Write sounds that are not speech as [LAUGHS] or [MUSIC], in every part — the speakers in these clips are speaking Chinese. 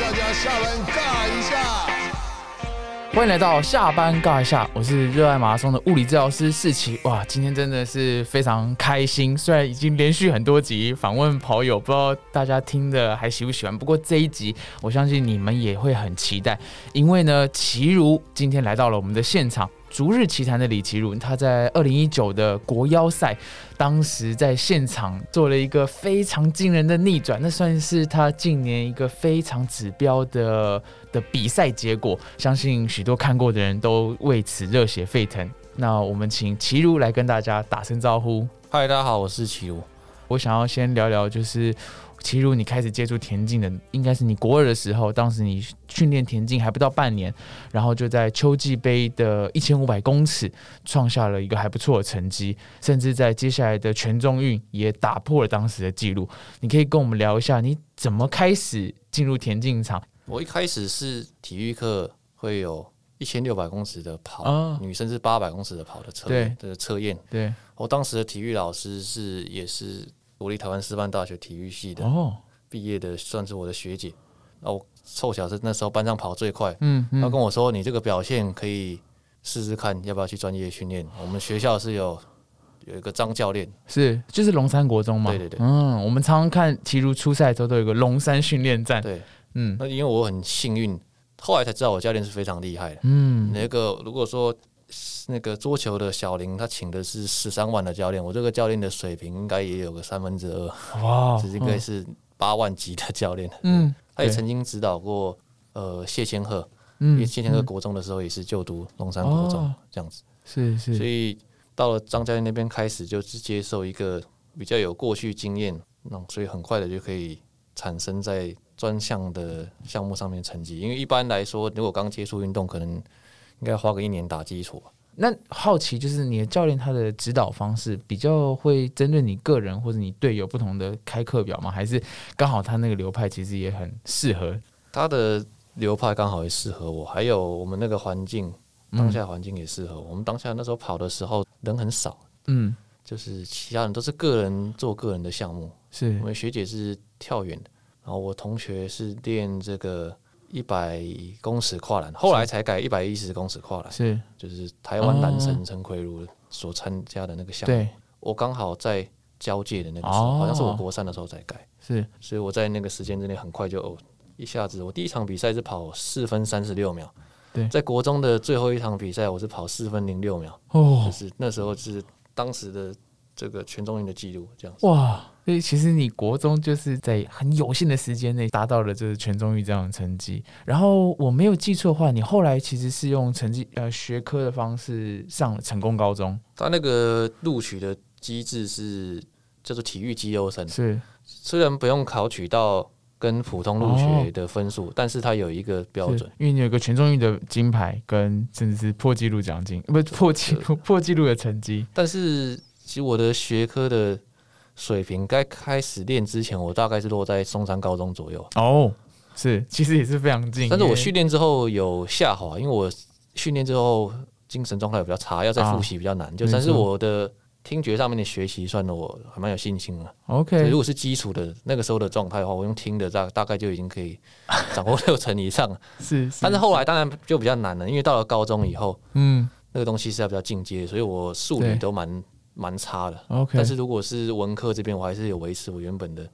大家下班尬一下。欢迎来到下班尬一下，我是热爱马拉松的物理治疗师世奇。哇，今天真的是非常开心，虽然已经连续很多集访问跑友，不知道大家听的还喜不喜欢。不过这一集，我相信你们也会很期待，因为呢，奇如今天来到了我们的现场。逐日奇谈的李奇如，他在二零一九的国邀赛，当时在现场做了一个非常惊人的逆转，那算是他近年一个非常指标的的比赛结果。相信许多看过的人都为此热血沸腾。那我们请齐如来跟大家打声招呼。嗨，大家好，我是齐如。我想要先聊聊，就是。其实你开始接触田径的，应该是你国二的时候，当时你训练田径还不到半年，然后就在秋季杯的一千五百公尺创下了一个还不错的成绩，甚至在接下来的全中运也打破了当时的记录。你可以跟我们聊一下，你怎么开始进入田径场？我一开始是体育课会有一千六百公尺的跑，女生是八百公尺的跑的测的测验。对我当时的体育老师是也是。国立台湾师范大学体育系的哦，毕业的算是我的学姐。那我凑巧是那时候班上跑最快，嗯，他跟我说：“你这个表现可以试试看，要不要去专业训练？”我们学校是有有一个张教练，是就是龙山国中嘛，对对对，嗯，我们常常看齐如初赛的时候都有个龙山训练站，对，嗯，那因为我很幸运，后来才知道我教练是非常厉害的，嗯，那个如果说。那个桌球的小林，他请的是十三万的教练，我这个教练的水平应该也有个三分之二，哇，这应该是八万级的教练。嗯，他也曾经指导过呃谢千鹤，因为谢千鹤国中的时候也是就读龙山国中这样子，是是，所以到了张教练那边开始就是接受一个比较有过去经验，那所以很快的就可以产生在专项的项目上面成绩，因为一般来说如果刚接触运动可能。应该花个一年打基础。那好奇就是你的教练他的指导方式比较会针对你个人或者你队友不同的开课表吗？还是刚好他那个流派其实也很适合他的流派刚好也适合我，还有我们那个环境当下环境也适合我们当下那时候跑的时候人很少，嗯，就是其他人都是个人做个人的项目，是我们学姐是跳远的，然后我同学是练这个。一百公尺跨栏，后来才改一百一十公尺跨栏，是。就是台湾男神陈奎如所参加的那个项目。我刚好在交界的那个时候，好像是我国三的时候才改，是，所以我在那个时间之内很快就一下子，我第一场比赛是跑四分三十六秒，对，在国中的最后一场比赛我是跑四分零六秒，哦，就是那时候是当时的这个全中运的记录，这样哇。所以其实你国中就是在很有限的时间内达到了就是全中运这样的成绩。然后我没有记错的话，你后来其实是用成绩呃学科的方式上了成功高中。他那个录取的机制是叫做体育基优生，是虽然不用考取到跟普通入学的分数，但是它有一个标准，因为你有个全中运的金牌跟甚至是破纪录奖金，不是破纪录 [LAUGHS] 破纪录的成绩。但是其实我的学科的。水平该开始练之前，我大概是落在松山高中左右。哦，是，其实也是非常近。但是我训练之后有下滑，因为我训练之后精神状态比较差，要再复习比较难。就但是我的听觉上面的学习，算的我还蛮有信心了。OK，如果是基础的那个时候的状态的话，我用听的大大概就已经可以掌握六成以上。是，但是后来当然就比较难了，因为到了高中以后，嗯，那个东西是要比较进阶，所以我数理都蛮。蛮差的，OK。但是如果是文科这边，我还是有维持我原本的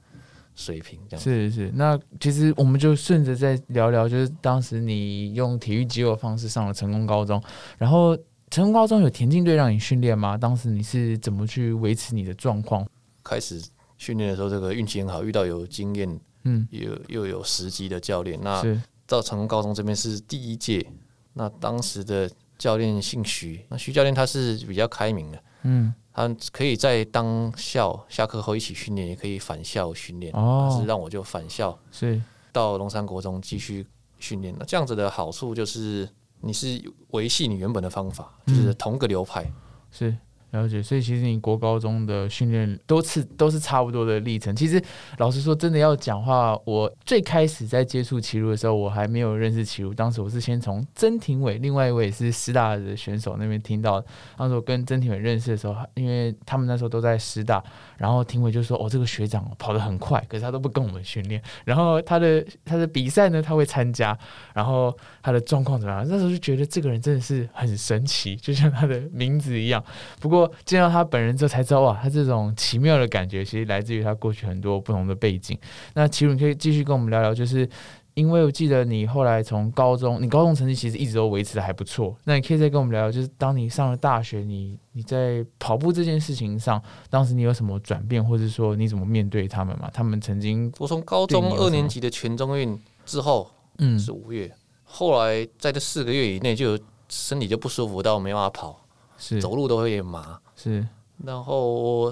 水平，这样是是。那其实我们就顺着再聊聊，就是当时你用体育肌肉方式上了成功高中，然后成功高中有田径队让你训练吗？当时你是怎么去维持你的状况？开始训练的时候，这个运气很好，遇到有经验，嗯，又又有十级的教练。那到成功高中这边是第一届，那当时的教练姓徐，那徐教练他是比较开明的，嗯。他可以在当校下课后一起训练，也可以返校训练。哦，是让我就返校，是到龙山国中继续训练。那这样子的好处就是，你是维系你原本的方法，就是同个流派。是，了解，所以其实你国高中的训练都是都是差不多的历程。其实老实说，真的要讲话，我最开始在接触骑路的时候，我还没有认识骑路。当时我是先从曾庭伟，另外一位是师大的选手那边听到。当时我跟曾庭伟认识的时候，因为他们那时候都在师大，然后庭伟就说：“哦，这个学长跑得很快，可是他都不跟我们训练。然后他的他的比赛呢，他会参加，然后他的状况怎么样？那时候就觉得这个人真的是很神奇，就像他的名字一样。不过。见到他本人之后才知道，哇，他这种奇妙的感觉，其实来自于他过去很多不同的背景。那齐鲁，你可以继续跟我们聊聊，就是因为我记得你后来从高中，你高中成绩其实一直都维持的还不错。那你可以再跟我们聊聊，就是当你上了大学，你你在跑步这件事情上，当时你有什么转变，或者说你怎么面对他们嘛？他们曾经，我从高中二年级的全中运之后，嗯，是五月，后来在这四个月以内，就有身体就不舒服到没办法跑。是走路都会麻，是。然后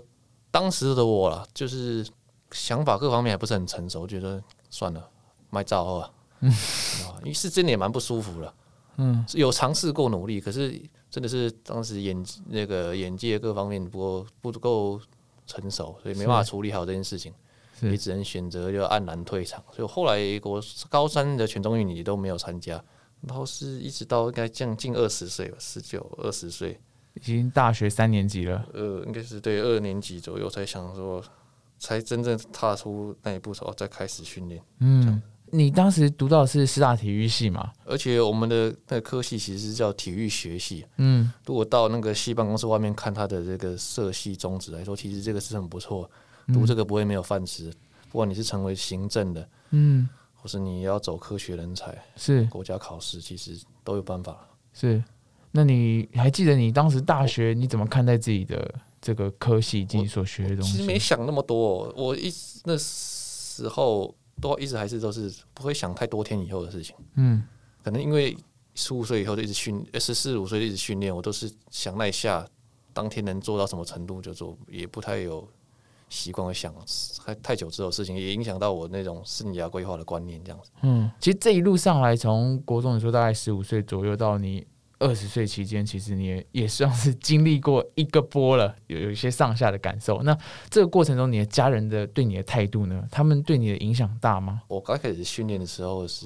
当时的我啦，就是想法各方面还不是很成熟，觉得算了，卖照啊。嗯，于是真的也蛮不舒服了。嗯，有尝试过努力，可是真的是当时眼那个眼界各方面不够不够成熟，所以没办法处理好这件事情，也只能选择就黯然退场。所以后来我高三的全中运你都没有参加，然后是一直到应该将近二十岁吧，十九二十岁。已经大学三年级了，呃，应该是对二年级左右才想说，才真正踏出那一步时候再开始训练。嗯，你当时读到的是师大体育系嘛？而且我们的那个科系其实是叫体育学系。嗯，如果到那个系办公室外面看他的这个社系宗旨来说，其实这个是很不错，读这个不会没有饭吃。不管你是成为行政的，嗯，或是你要走科学人才，是国家考试，其实都有办法。是。那你还记得你当时大学你怎么看待自己的这个科系及所学的东西？其实没想那么多，我一那时候都一直还是都是不会想太多天以后的事情。嗯，可能因为十五岁以后就一直训，十四五岁一直训练，我都是想那一下当天能做到什么程度就做，也不太有习惯会想太太久之后事情，也影响到我那种生涯规划的观念这样子。嗯，其实这一路上来，从国中你说大概十五岁左右到你。二十岁期间，其实你也也算是经历过一个波了，有有一些上下的感受。那这个过程中，你的家人的对你的态度呢？他们对你的影响大吗？我刚开始训练的时候是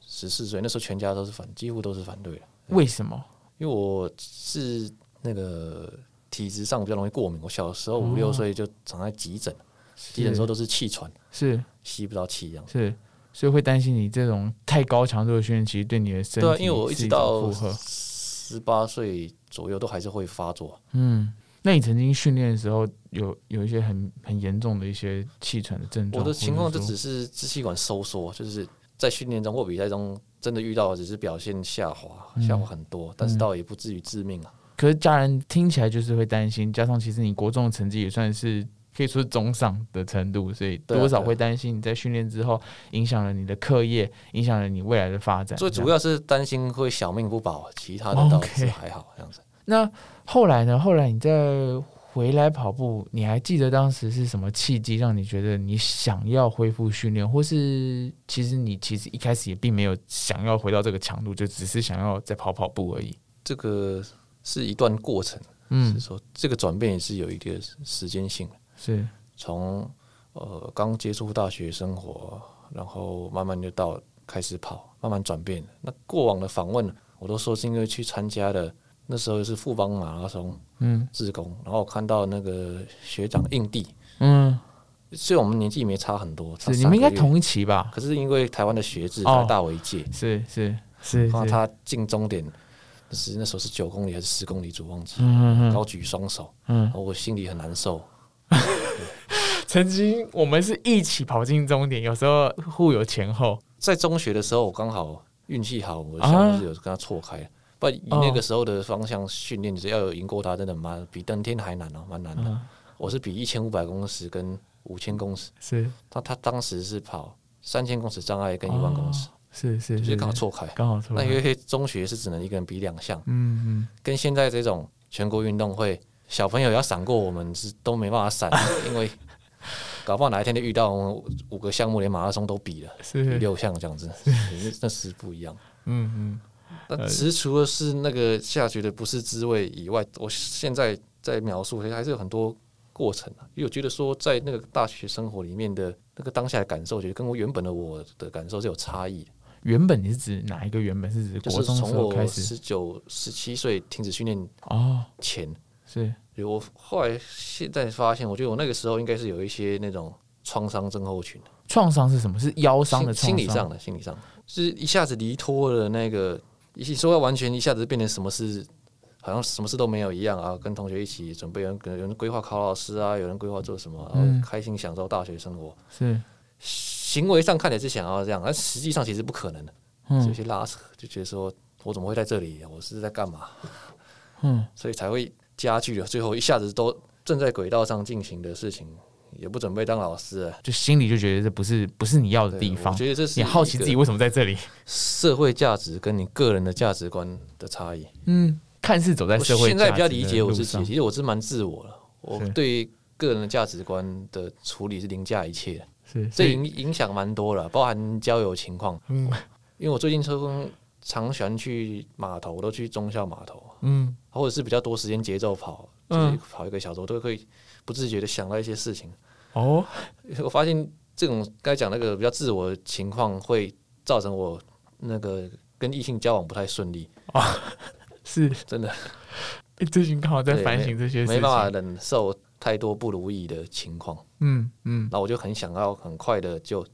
十四岁，那时候全家都是反，几乎都是反对的。为什么？因为我是那个体质上比较容易过敏。我小时候五六岁就常在急诊，急诊时候都是气喘，是吸不到气一样。是。所以会担心你这种太高强度的训练，其实对你的身体对，因为我一直到十八岁左右都还是会发作。嗯，那你曾经训练的时候有有一些很很严重的一些气喘的症状？我的情况就只是支气管收缩，就是在训练中或比赛中真的遇到，只是表现下滑，下滑很多，但是倒也不至于致命啊。可是家人听起来就是会担心，加上其实你国中的成绩也算是。可以说是中上的程度，所以多少会担心你在训练之后影响了你的课业，影响了你未来的发展。最主要是担心会小命不保，其他的倒是还好这样子。那后来呢？后来你再回来跑步，你还记得当时是什么契机让你觉得你想要恢复训练，或是其实你其实一开始也并没有想要回到这个强度，就只是想要再跑跑步而已。这个是一段过程，嗯，是说这个转变也是有一个时间性的。是。从呃刚接触大学生活，然后慢慢就到开始跑，慢慢转变。那过往的访问，我都说是因为去参加的，那时候是富邦马拉松，嗯，自工，然后看到那个学长印地，嗯，虽然我们年纪没差很多，是你们应该同一期吧？可是因为台湾的学制才大我一届，是是是，然后他进终点是那时候是九公里还是十公里，主忘记，高举双手，嗯，我心里很难受。[LAUGHS] 曾经我们是一起跑进终点，有时候互有前后。在中学的时候，我刚好运气好，我想是有跟他错开。不以那个时候的方向训练，只要有赢过他，真的蛮比登天还难哦，蛮难的。我是比一千五百公尺跟五千公尺，是他他当时是跑三千公尺障碍跟一万公尺，是是，就是刚好错开，刚好错开。那因为中学是只能一个人比两项，嗯嗯，跟现在这种全国运动会。小朋友要闪过我们是都没办法闪，因为 [LAUGHS] 搞不好哪一天就遇到五个项目连马拉松都比了，是六项这样子，那是不一样。嗯嗯，那其实除了是那个下决的不是滋味以外，我现在在描述，还是有很多过程啊。因为我觉得说，在那个大学生活里面的那个当下的感受，我觉得跟我原本的我的感受是有差异。原本你是指哪一个？原本是指就国中是从我开始十九、十七岁停止训练哦，前，是我后来现在发现，我觉得我那个时候应该是有一些那种创伤症候群，创伤是什么？是腰伤的创伤心心理上的，心理上是一下子离脱了那个，一说要完全一下子变成什么事，好像什么事都没有一样啊，跟同学一起准备，有人有人规划考老师啊，有人规划做什么，然嗯后开心享受大学生活，是行为上看起来是想要这样，但实际上其实不可能的，嗯有嗯些拉扯，就觉得说我怎么会在这里？我是在干嘛？嗯所以才会加剧了，最后一下子都正在轨道上进行的事情，也不准备当老师了。就心里就觉得这不是不是你要的地方我，觉得这是你好奇自己为什么在这里。社会价值跟你个人的价值观的差异。嗯，看似走在社会现在比较理解我自己，其实我是蛮自我了，我对个人的价值观的处理是凌驾一切的，是，这影影响蛮多了，包含交友情况。嗯因为我最近抽空常喜欢去码头，都去中校码头，嗯。或者是比较多时间节奏跑，就是嗯跑一个小时，我都会不自觉的想到一些事情。哦。[LAUGHS] 我发现这种该讲那个比较自我的情况，会造成我那个跟异性交往不太顺利。啊，[LAUGHS] 是，真的。诶最近刚好在反省这些事情，没办法忍受太多不如意的情况。嗯嗯。那我就很想要很快的就，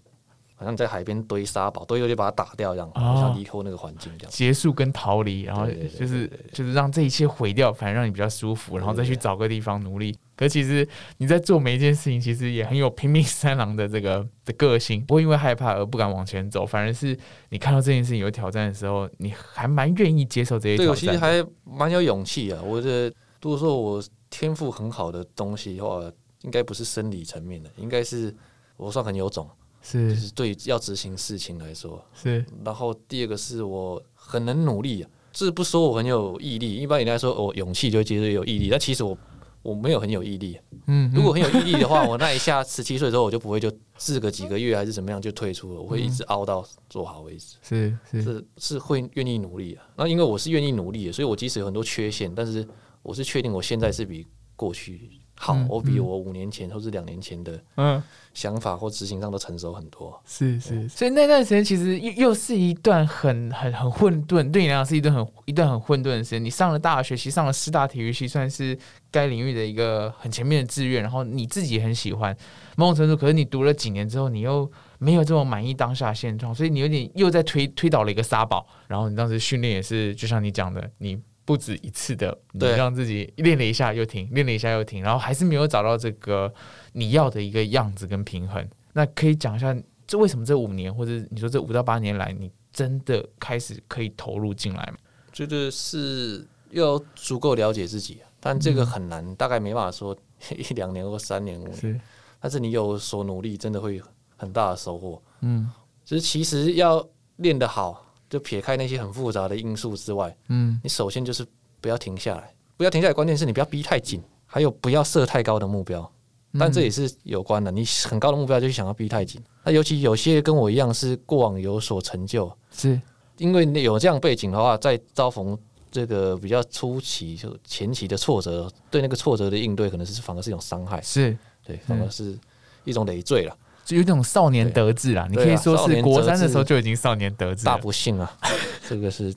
好像在海边堆沙堡，堆一堆就把它打掉这样，哦我想离开那个环境这样。结束跟逃离，然后就是就是让这一切毁掉，反而让你比较舒服，然后再去找个地方努力。可其实你在做每一件事情，其实也很有拼命三郎的这个的个性，不会因为害怕而不敢往前走，反而是你看到这件事情有挑战的时候，你还蛮愿意接受这些挑战对，我其实。还蛮有勇气啊。我的如果说我天赋很好的东西的话，应该不是生理层面的，应该是我算很有种，就是是对于要执行事情来说。是，然后第二个是我很能努力、啊，这不说我很有毅力，一般人来说我勇气就会觉得有毅力，但其实我我没有很有毅力。嗯，如果很有毅力的话，[LAUGHS] 我那一下十七岁之后我就不会就治个几个月还是怎么样就退出了，我会一直熬到做好为止。是是是是会愿意努力啊。那因为我是愿意努力的，所以我即使有很多缺陷，但是我是确定我现在是比过去好，嗯我比我五年前或是两年前的嗯。想法或执行上都成熟很多。是是，所以那段时间其实又又是一段很很很混沌，对你来讲是一段很一段很混沌的时间。你上了大学，其实上了师大体育系，算是该领域的一个很前面的志愿，然后你自己也很喜欢，某种程度，可是你读了几年之后，你又没有这么满意当下现状，所以你有点又在推推倒了一个沙堡。然后你当时训练也是，就像你讲的，你。不止一次的，你让自己练了一下又停，练了一下又停，然后还是没有找到这个你要的一个样子跟平衡。那可以讲一下，这为什么这五年，或者你说这五到八年来，你真的开始可以投入进来吗？觉得是要足够了解自己，但这个很难，大概没办法说一两年或三年五年。是，但是你有所努力，真的会很大的收获。嗯就是其实要练得好，就撇开那些很复杂的因素之外，嗯你首先就是不要停下来，不要停下来。关键是你不要逼太紧，还有不要设太高的目标。但这也是有关的，你很高的目标就想要逼太紧。那尤其有些跟我一样是过往有所成就，是，因为你有这样背景的话，在遭逢这个比较初期就前期的挫折，对那个挫折的应对，可能是反而是一种伤害，是，对，反而是一种累赘了，就有那种少年得志啦。你可以说是国三的时候就已经少年得志大。不幸啊，[LAUGHS] 这个是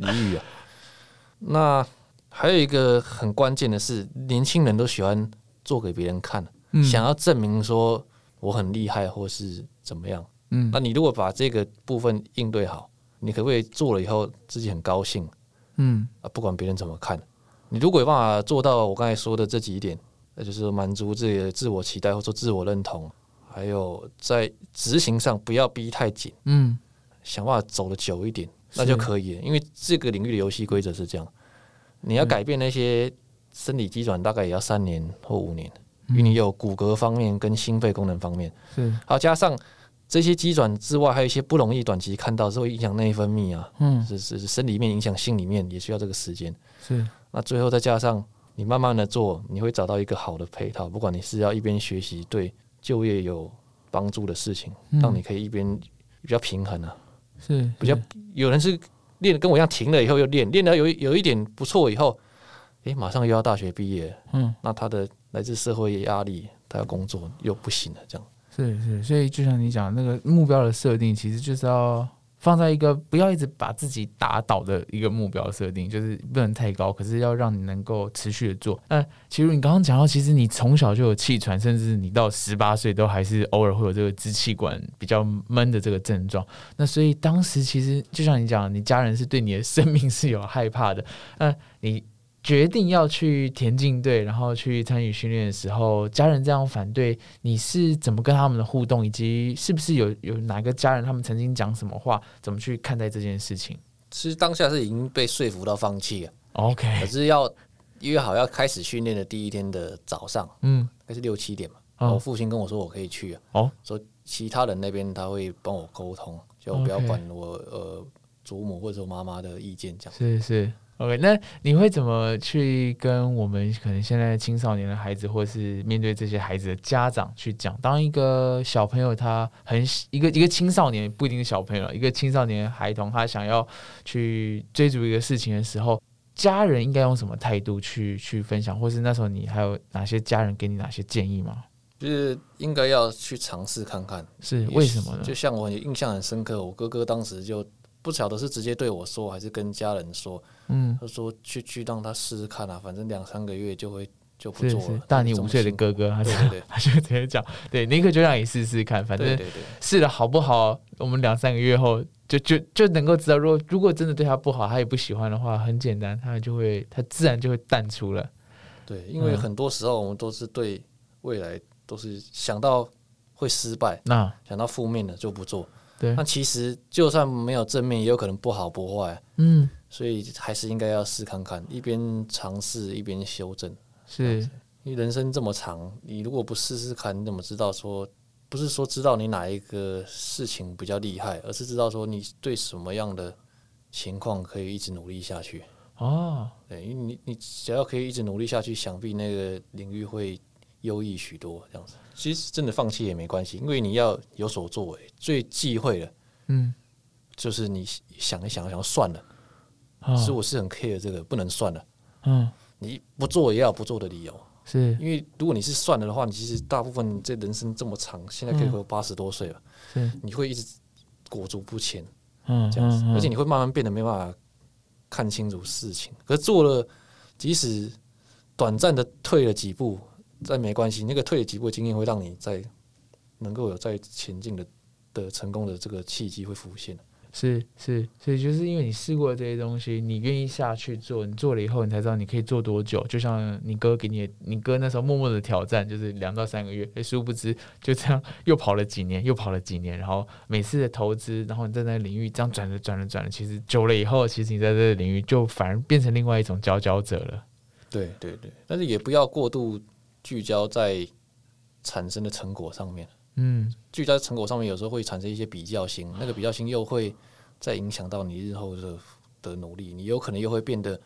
俚语啊。那还有一个很关键的是，年轻人都喜欢做给别人看，嗯想要证明说我很厉害或是怎么样。嗯那你如果把这个部分应对好，你可不可以做了以后自己很高兴嗯啊？不管别人怎么看，你如果有办法做到我刚才说的这几点，那就是满足自己的自我期待或者说自我认同，还有在执行上不要逼太紧，嗯。想办法走得久一点，那就可以了。因为这个领域的游戏规则是这样，你要改变那些生理机转，大概也要三年或五年，因为你有骨骼方面跟心肺功能方面，是，好加上这些机转之外，还有一些不容易短期看到，是会影响内分泌啊，嗯。是是是生理面影响心里面，也需要这个时间。是，那最后再加上你慢慢的做，你会找到一个好的配套，不管你是要一边学习对就业有帮助的事情，嗯让你可以一边比较平衡啊。是比较有人是练得跟我一样停了以后又练，练到有有一点不错以后，诶，马上又要大学毕业，嗯，那他的来自社会压力，他要工作又不行了，这样是是，所以就像你讲那个目标的设定，其实就是要。放在一个不要一直把自己打倒的一个目标设定，就是不能太高，可是要让你能够持续的做。那其实你刚刚讲到，其实你从小就有气喘，甚至你到十八岁都还是偶尔会有这个支气管比较闷的这个症状。那所以当时其实就像你讲，你家人是对你的生命是有害怕的。那你。决定要去田径队，然后去参与训练的时候，家人这样反对，你是怎么跟他们的互动，以及是不是有有哪个家人他们曾经讲什么话，怎么去看待这件事情？其实当下是已经被说服到放弃了。OK，可是要约好要开始训练的第一天的早上，嗯，该是六七点嘛。我父亲跟我说我可以去啊，哦，说其他人那边他会帮我沟通，就不要管我呃祖母或者我妈妈的意见这样。是是。OK，那你会怎么去跟我们可能现在青少年的孩子，或是面对这些孩子的家长去讲？当一个小朋友他很一个一个青少年不一定是小朋友，一个青少年孩童他想要去追逐一个事情的时候，家人应该用什么态度去去分享？或是那时候你还有哪些家人给你哪些建议吗？就是应该要去尝试看看，是为什么呢？就像我印象很深刻，我哥哥当时就。不晓得是直接对我说，还是跟家人说。嗯，他说去去让他试试看啊，反正两三个月就会就不做了。大你五岁的哥哥，他就他就直接讲，对，宁可就让你试试看，反正试了好不好，我们两三个月后就就就能够知道。如果如果真的对他不好，他也不喜欢的话，很简单，他就会他自然就会淡出了。对，因为很多时候我们都是对未来都是想到会失败，那想到负面的就不做。那其实就算没有正面，也有可能不好不坏。嗯，所以还是应该要试看看，一边尝试一边修正。是，因为人生这么长，你如果不试试看，你怎么知道说不是说知道你哪一个事情比较厉害，而是知道说你对什么样的情况可以一直努力下去。哦，对，因为你你只要可以一直努力下去，想必那个领域会优异许多。这样子。其实真的放弃也没关系，因为你要有所作为。最忌讳的，嗯，就是你想一想，想算了，所以我是很 care 这个不能算了。嗯，你不做也要不做的理由，是因为如果你是算了的话，你其实大部分这人生这么长，现在可以活八十多岁了，是你会一直裹足不前，嗯，这样子，而且你会慢慢变得没办法看清楚事情。可是做了，即使短暂的退了几步。再没关系，那个退了几步经验会让你在能够有在前进的的成功的这个契机会浮现。是是，所以就是因为你试过这些东西，你愿意下去做，你做了以后，你才知道你可以做多久。就像你哥给你，你哥那时候默默的挑战，就是两到三个月，哎，殊不知就这样又跑了几年，又跑了几年，然后每次的投资，然后你在那个领域这样转着转着转着，其实久了以后，其实你在这个领域就反而变成另外一种佼佼者了。对对对，但是也不要过度。聚焦在产生的成果上面，嗯，聚焦在成果上面，有时候会产生一些比较心，那个比较心又会再影响到你日后的的努力，你有可能又会变得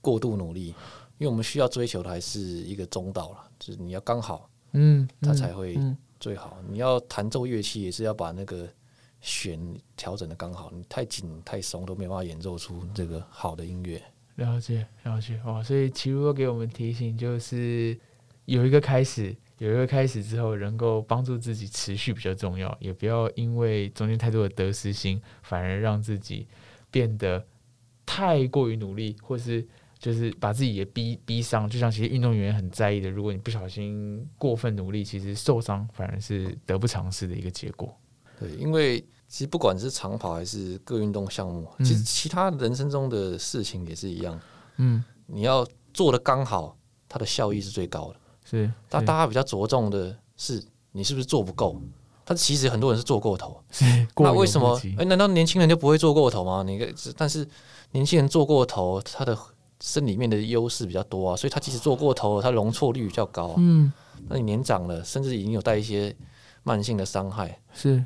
过度努力，因为我们需要追求的还是一个中道了，就是你要刚好，嗯，它才会最好。你要弹奏乐器，也是要把那个弦调整的刚好，你太紧太松都没办法演奏出这个好的音乐。了解了解哦，所以齐如给我们提醒就是。有一个开始，有一个开始之后，能够帮助自己持续比较重要，也不要因为中间太多的得失心，反而让自己变得太过于努力，或是就是把自己也逼逼伤。就像其实运动员很在意的，如果你不小心过分努力，其实受伤反而是得不偿失的一个结果。对，因为其实不管是长跑还是各运动项目，其实其他人生中的事情也是一样。嗯，你要做的刚好，它的效益是最高的。是，但大家比较着重的是你是不是做不够，但其实很多人是做过头。那为什么？哎，难道年轻人就不会做过头吗？你但是年轻人做过头，他的身里面的优势比较多啊，所以他即使做过头，他容错率比较高。嗯，那你年长了，甚至已经有带一些慢性的伤害。是。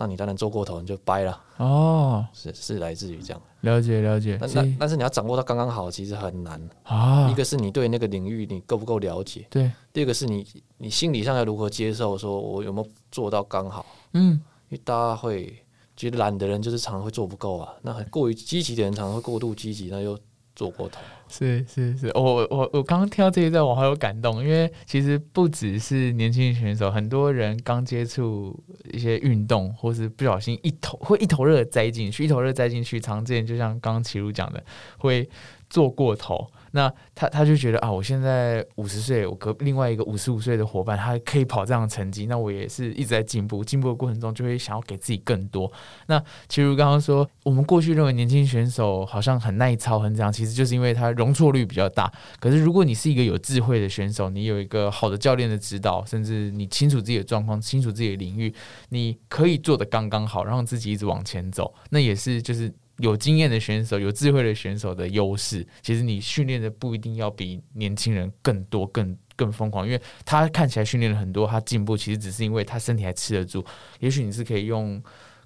那你当然做过头，你就掰了哦。是是来自于这样，了解了解。那那但是你要掌握到刚刚好，其实很难啊。一个是你对那个领域你够不够了解，对。第二个是你你心理上要如何接受，说我有没有做到刚好？嗯，因为大家会觉得懒的人就是常常会做不够啊。那很过于积极的人常常会过度积极，那又做过头。是是是，我我我刚刚听到这一段，我好有感动，因为其实不只是年轻选手，很多人刚接触一些运动，或是不小心一头会一头热栽进去，一头热栽进去，常见就像刚刚齐如讲的，会做过头。那他他就觉得啊，我现在五十岁，我隔另外一个五十五岁的伙伴，他可以跑这样的成绩，那我也是一直在进步，进步的过程中就会想要给自己更多。那其实刚刚说，我们过去认为年轻选手好像很耐操，很这样，其实就是因为他容错率比较大。可是如果你是一个有智慧的选手，你有一个好的教练的指导，甚至你清楚自己的状况，清楚自己的领域，你可以做的刚刚好，让自己一直往前走，那也是就是。有经验的选手，有智慧的选手的优势，其实你训练的不一定要比年轻人更多、更更疯狂，因为他看起来训练了很多，他进步其实只是因为他身体还吃得住。也许你是可以用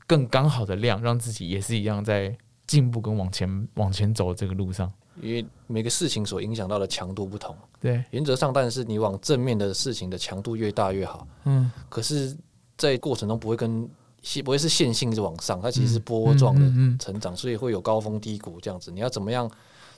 更刚好的量，让自己也是一样在进步跟往前往前走这个路上。因为每个事情所影响到的强度不同，对，原则上，但是你往正面的事情的强度越大越好。嗯，可是，在过程中不会跟。不会是线性是往上，它其实是波状的成长，所以会有高峰低谷这样子。你要怎么样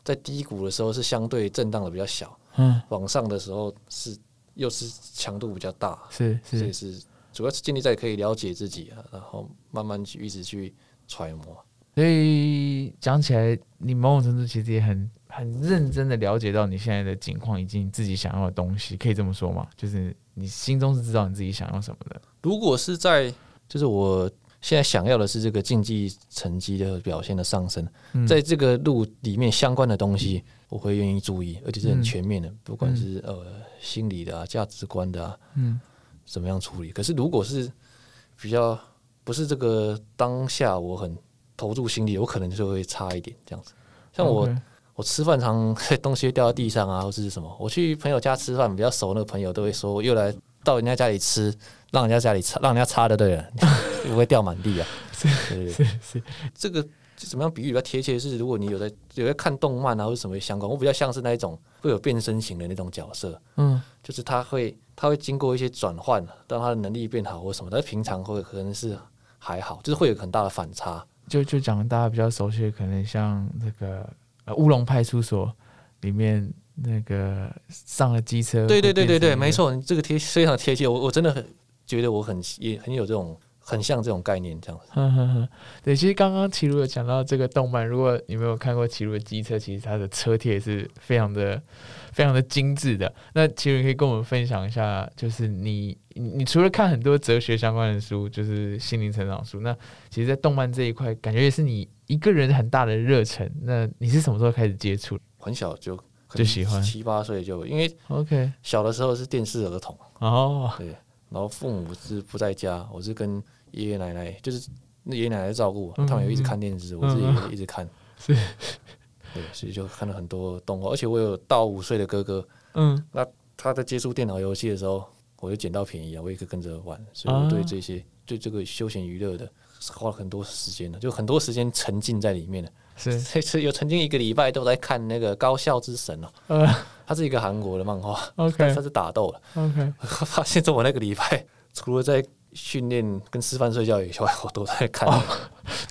在低谷的时候是相对震荡的比较小，嗯，往上的时候是又是强度比较大，是是，所以是主要是建立在可以了解自己啊，然后慢慢去一直去揣摩。所以讲起来，你某种程度其实也很很认真的了解到你现在的境况以及你自己想要的东西，可以这么说吗？就是你心中是知道你自己想要什么的。如果是在就是我现在想要的是这个竞技成绩的表现的上升，在这个路里面相关的东西，我会愿意注意，而且是很全面的，不管是呃心理的啊、价值观的啊，嗯，怎么样处理。可是如果是比较不是这个当下我很投入心力，我可能就会差一点这样子。像我我吃饭常 [LAUGHS] 东西掉到地上啊，或者是什么，我去朋友家吃饭，比较熟那个朋友都会说，又来到人家家里吃。让人家家里擦，让人家擦的对了，不 [LAUGHS] 会掉满地啊。是是是，这个怎么样比喻比较贴切？是如果你有在有在看动漫啊，或者什么相关，我比较像是那一种会有变身型的那种角色。嗯，就是他会他会经过一些转换，让他的能力变好或什么。但平常会可能是还好，就是会有很大的反差。就就讲大家比较熟悉的，可能像那个呃乌龙派出所里面那个上了机车。对对对对对，没错，这个贴非常贴切。我我真的很。觉得我很也很有这种很像这种概念这样子。[LAUGHS] 对，其实刚刚齐鲁有讲到这个动漫，如果你没有看过齐鲁的机车，其实它的车贴是非常的非常的精致的。那齐鲁可以跟我们分享一下，就是你你除了看很多哲学相关的书，就是心灵成长书，那其实，在动漫这一块，感觉也是你一个人很大的热忱。那你是什么时候开始接触？很小就就喜欢，七八岁就因为 OK，小的时候是电视儿童哦，对。然后父母是不在家，我是跟爷爷奶奶，就是那爷爷奶奶照顾我，他们有一直看电视，我自己也一直看，对，所以就看了很多动画，而且我有到五岁的哥哥，嗯，那他在接触电脑游戏的时候，我就捡到便宜啊，我也可以跟着玩，所以我对这些对这个休闲娱乐的花了很多时间的，就很多时间沉浸在里面的。是，[LAUGHS] 是有曾经一个礼拜都在看那个《高校之神》哦，呃，它是一个韩国的漫画，OK，它是打斗的，OK，[LAUGHS] 发现在我那个礼拜除了在训练跟吃饭睡觉以外，我都在看，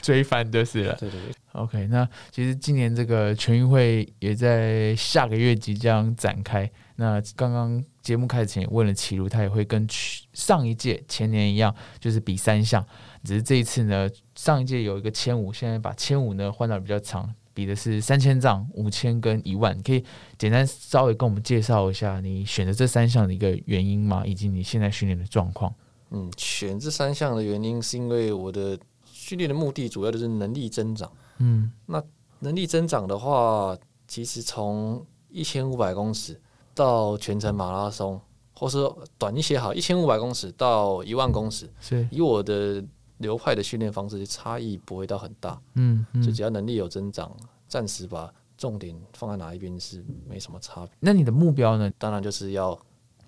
追番就是了，对对对，OK，那其实今年这个全运会也在下个月即将展开，那刚刚节目开始前问了齐如，他也会跟去上一届前年一样，就是比三项。只是这一次呢，上一届有一个千五，现在把千五呢换到比较长，比的是三千丈、五千跟一万。可以简单稍微跟我们介绍一下你选择这三项的一个原因吗？以及你现在训练的状况？嗯，选这三项的原因是因为我的训练的目的主要就是能力增长。嗯，那能力增长的话，其实从一千五百公尺到全程马拉松，或是短一些好，一千五百公尺到一万公尺，是以我的。流派的训练方式差异不会到很大，嗯，就只要能力有增长，暂时把重点放在哪一边是没什么差别。那你的目标呢？当然就是要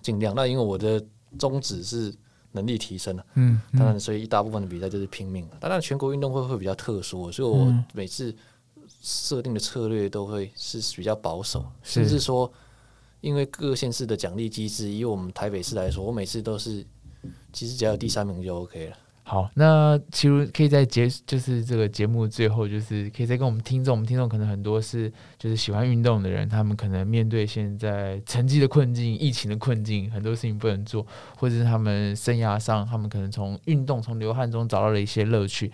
尽量。那因为我的宗旨是能力提升了，嗯，当然所以一大部分的比赛就是拼命。当然全国运动会会比较特殊，所以我每次设定的策略都会是比较保守，甚至说因为各县市的奖励机制，以我们台北市来说，我每次都是其实只要有第三名就 OK 了。好，那其实可以在节就是这个节目最后，就是可以再跟我们听众，我们听众可能很多是就是喜欢运动的人，他们可能面对现在成绩的困境、疫情的困境，很多事情不能做，或者是他们生涯上，他们可能从运动、从流汗中找到了一些乐趣。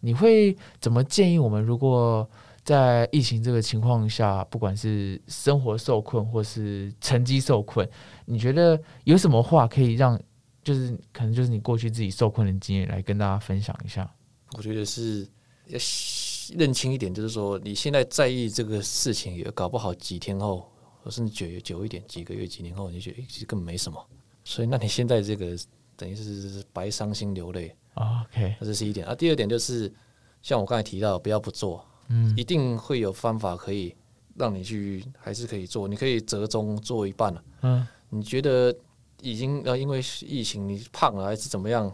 你会怎么建议我们？如果在疫情这个情况下，不管是生活受困或是成绩受困，你觉得有什么话可以让？就是可能就是你过去自己受困的经验来跟大家分享一下。我觉得是要认清一点，就是说你现在在意这个事情，也搞不好几天后，甚至久久一点，几个月、几年后，你觉得其实根本没什么。所以，那你现在这个等于是白伤心流泪。OK，那这是一点。啊，第二点就是像我刚才提到，不要不做，嗯，一定会有方法可以让你去，还是可以做。你可以折中做一半了。嗯，你觉得？已经呃因为疫情，你胖了还是怎么样，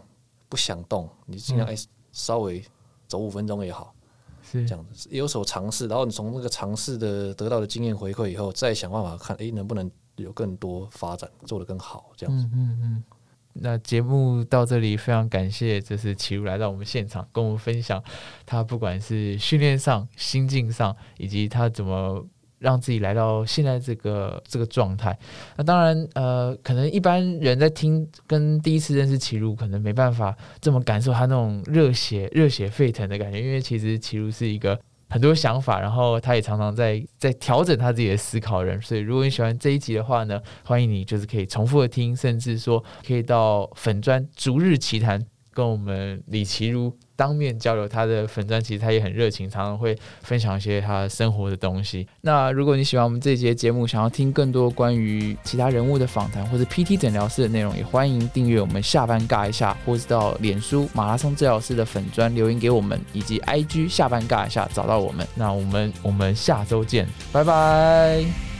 不想动，你尽量哎稍微走五分钟也好，是这样子，有所尝试，然后你从那个尝试的得到的经验回馈以后，再想办法看哎能不能有更多发展，做得更好，这样子。嗯嗯。那节目到这里，非常感谢，就是齐如来到我们现场，跟我们分享他不管是训练上、心境上，以及他怎么。让自己来到现在这个这个状态，那当然，呃，可能一般人在听跟第一次认识齐如，可能没办法这么感受他那种热血热血沸腾的感觉，因为其实齐如是一个很多想法，然后他也常常在在调整他自己的思考人。所以，如果你喜欢这一集的话呢，欢迎你就是可以重复的听，甚至说可以到粉砖逐日奇谈跟我们李齐如。当面交流他的粉钻，其实他也很热情，常常会分享一些他生活的东西。那如果你喜欢我们这节节目，想要听更多关于其他人物的访谈或者 PT 诊疗室的内容，也欢迎订阅我们下班尬一下，或者到脸书马拉松治疗师的粉砖留言给我们，以及 IG 下班尬一下找到我们。那我们我们下周见，拜拜。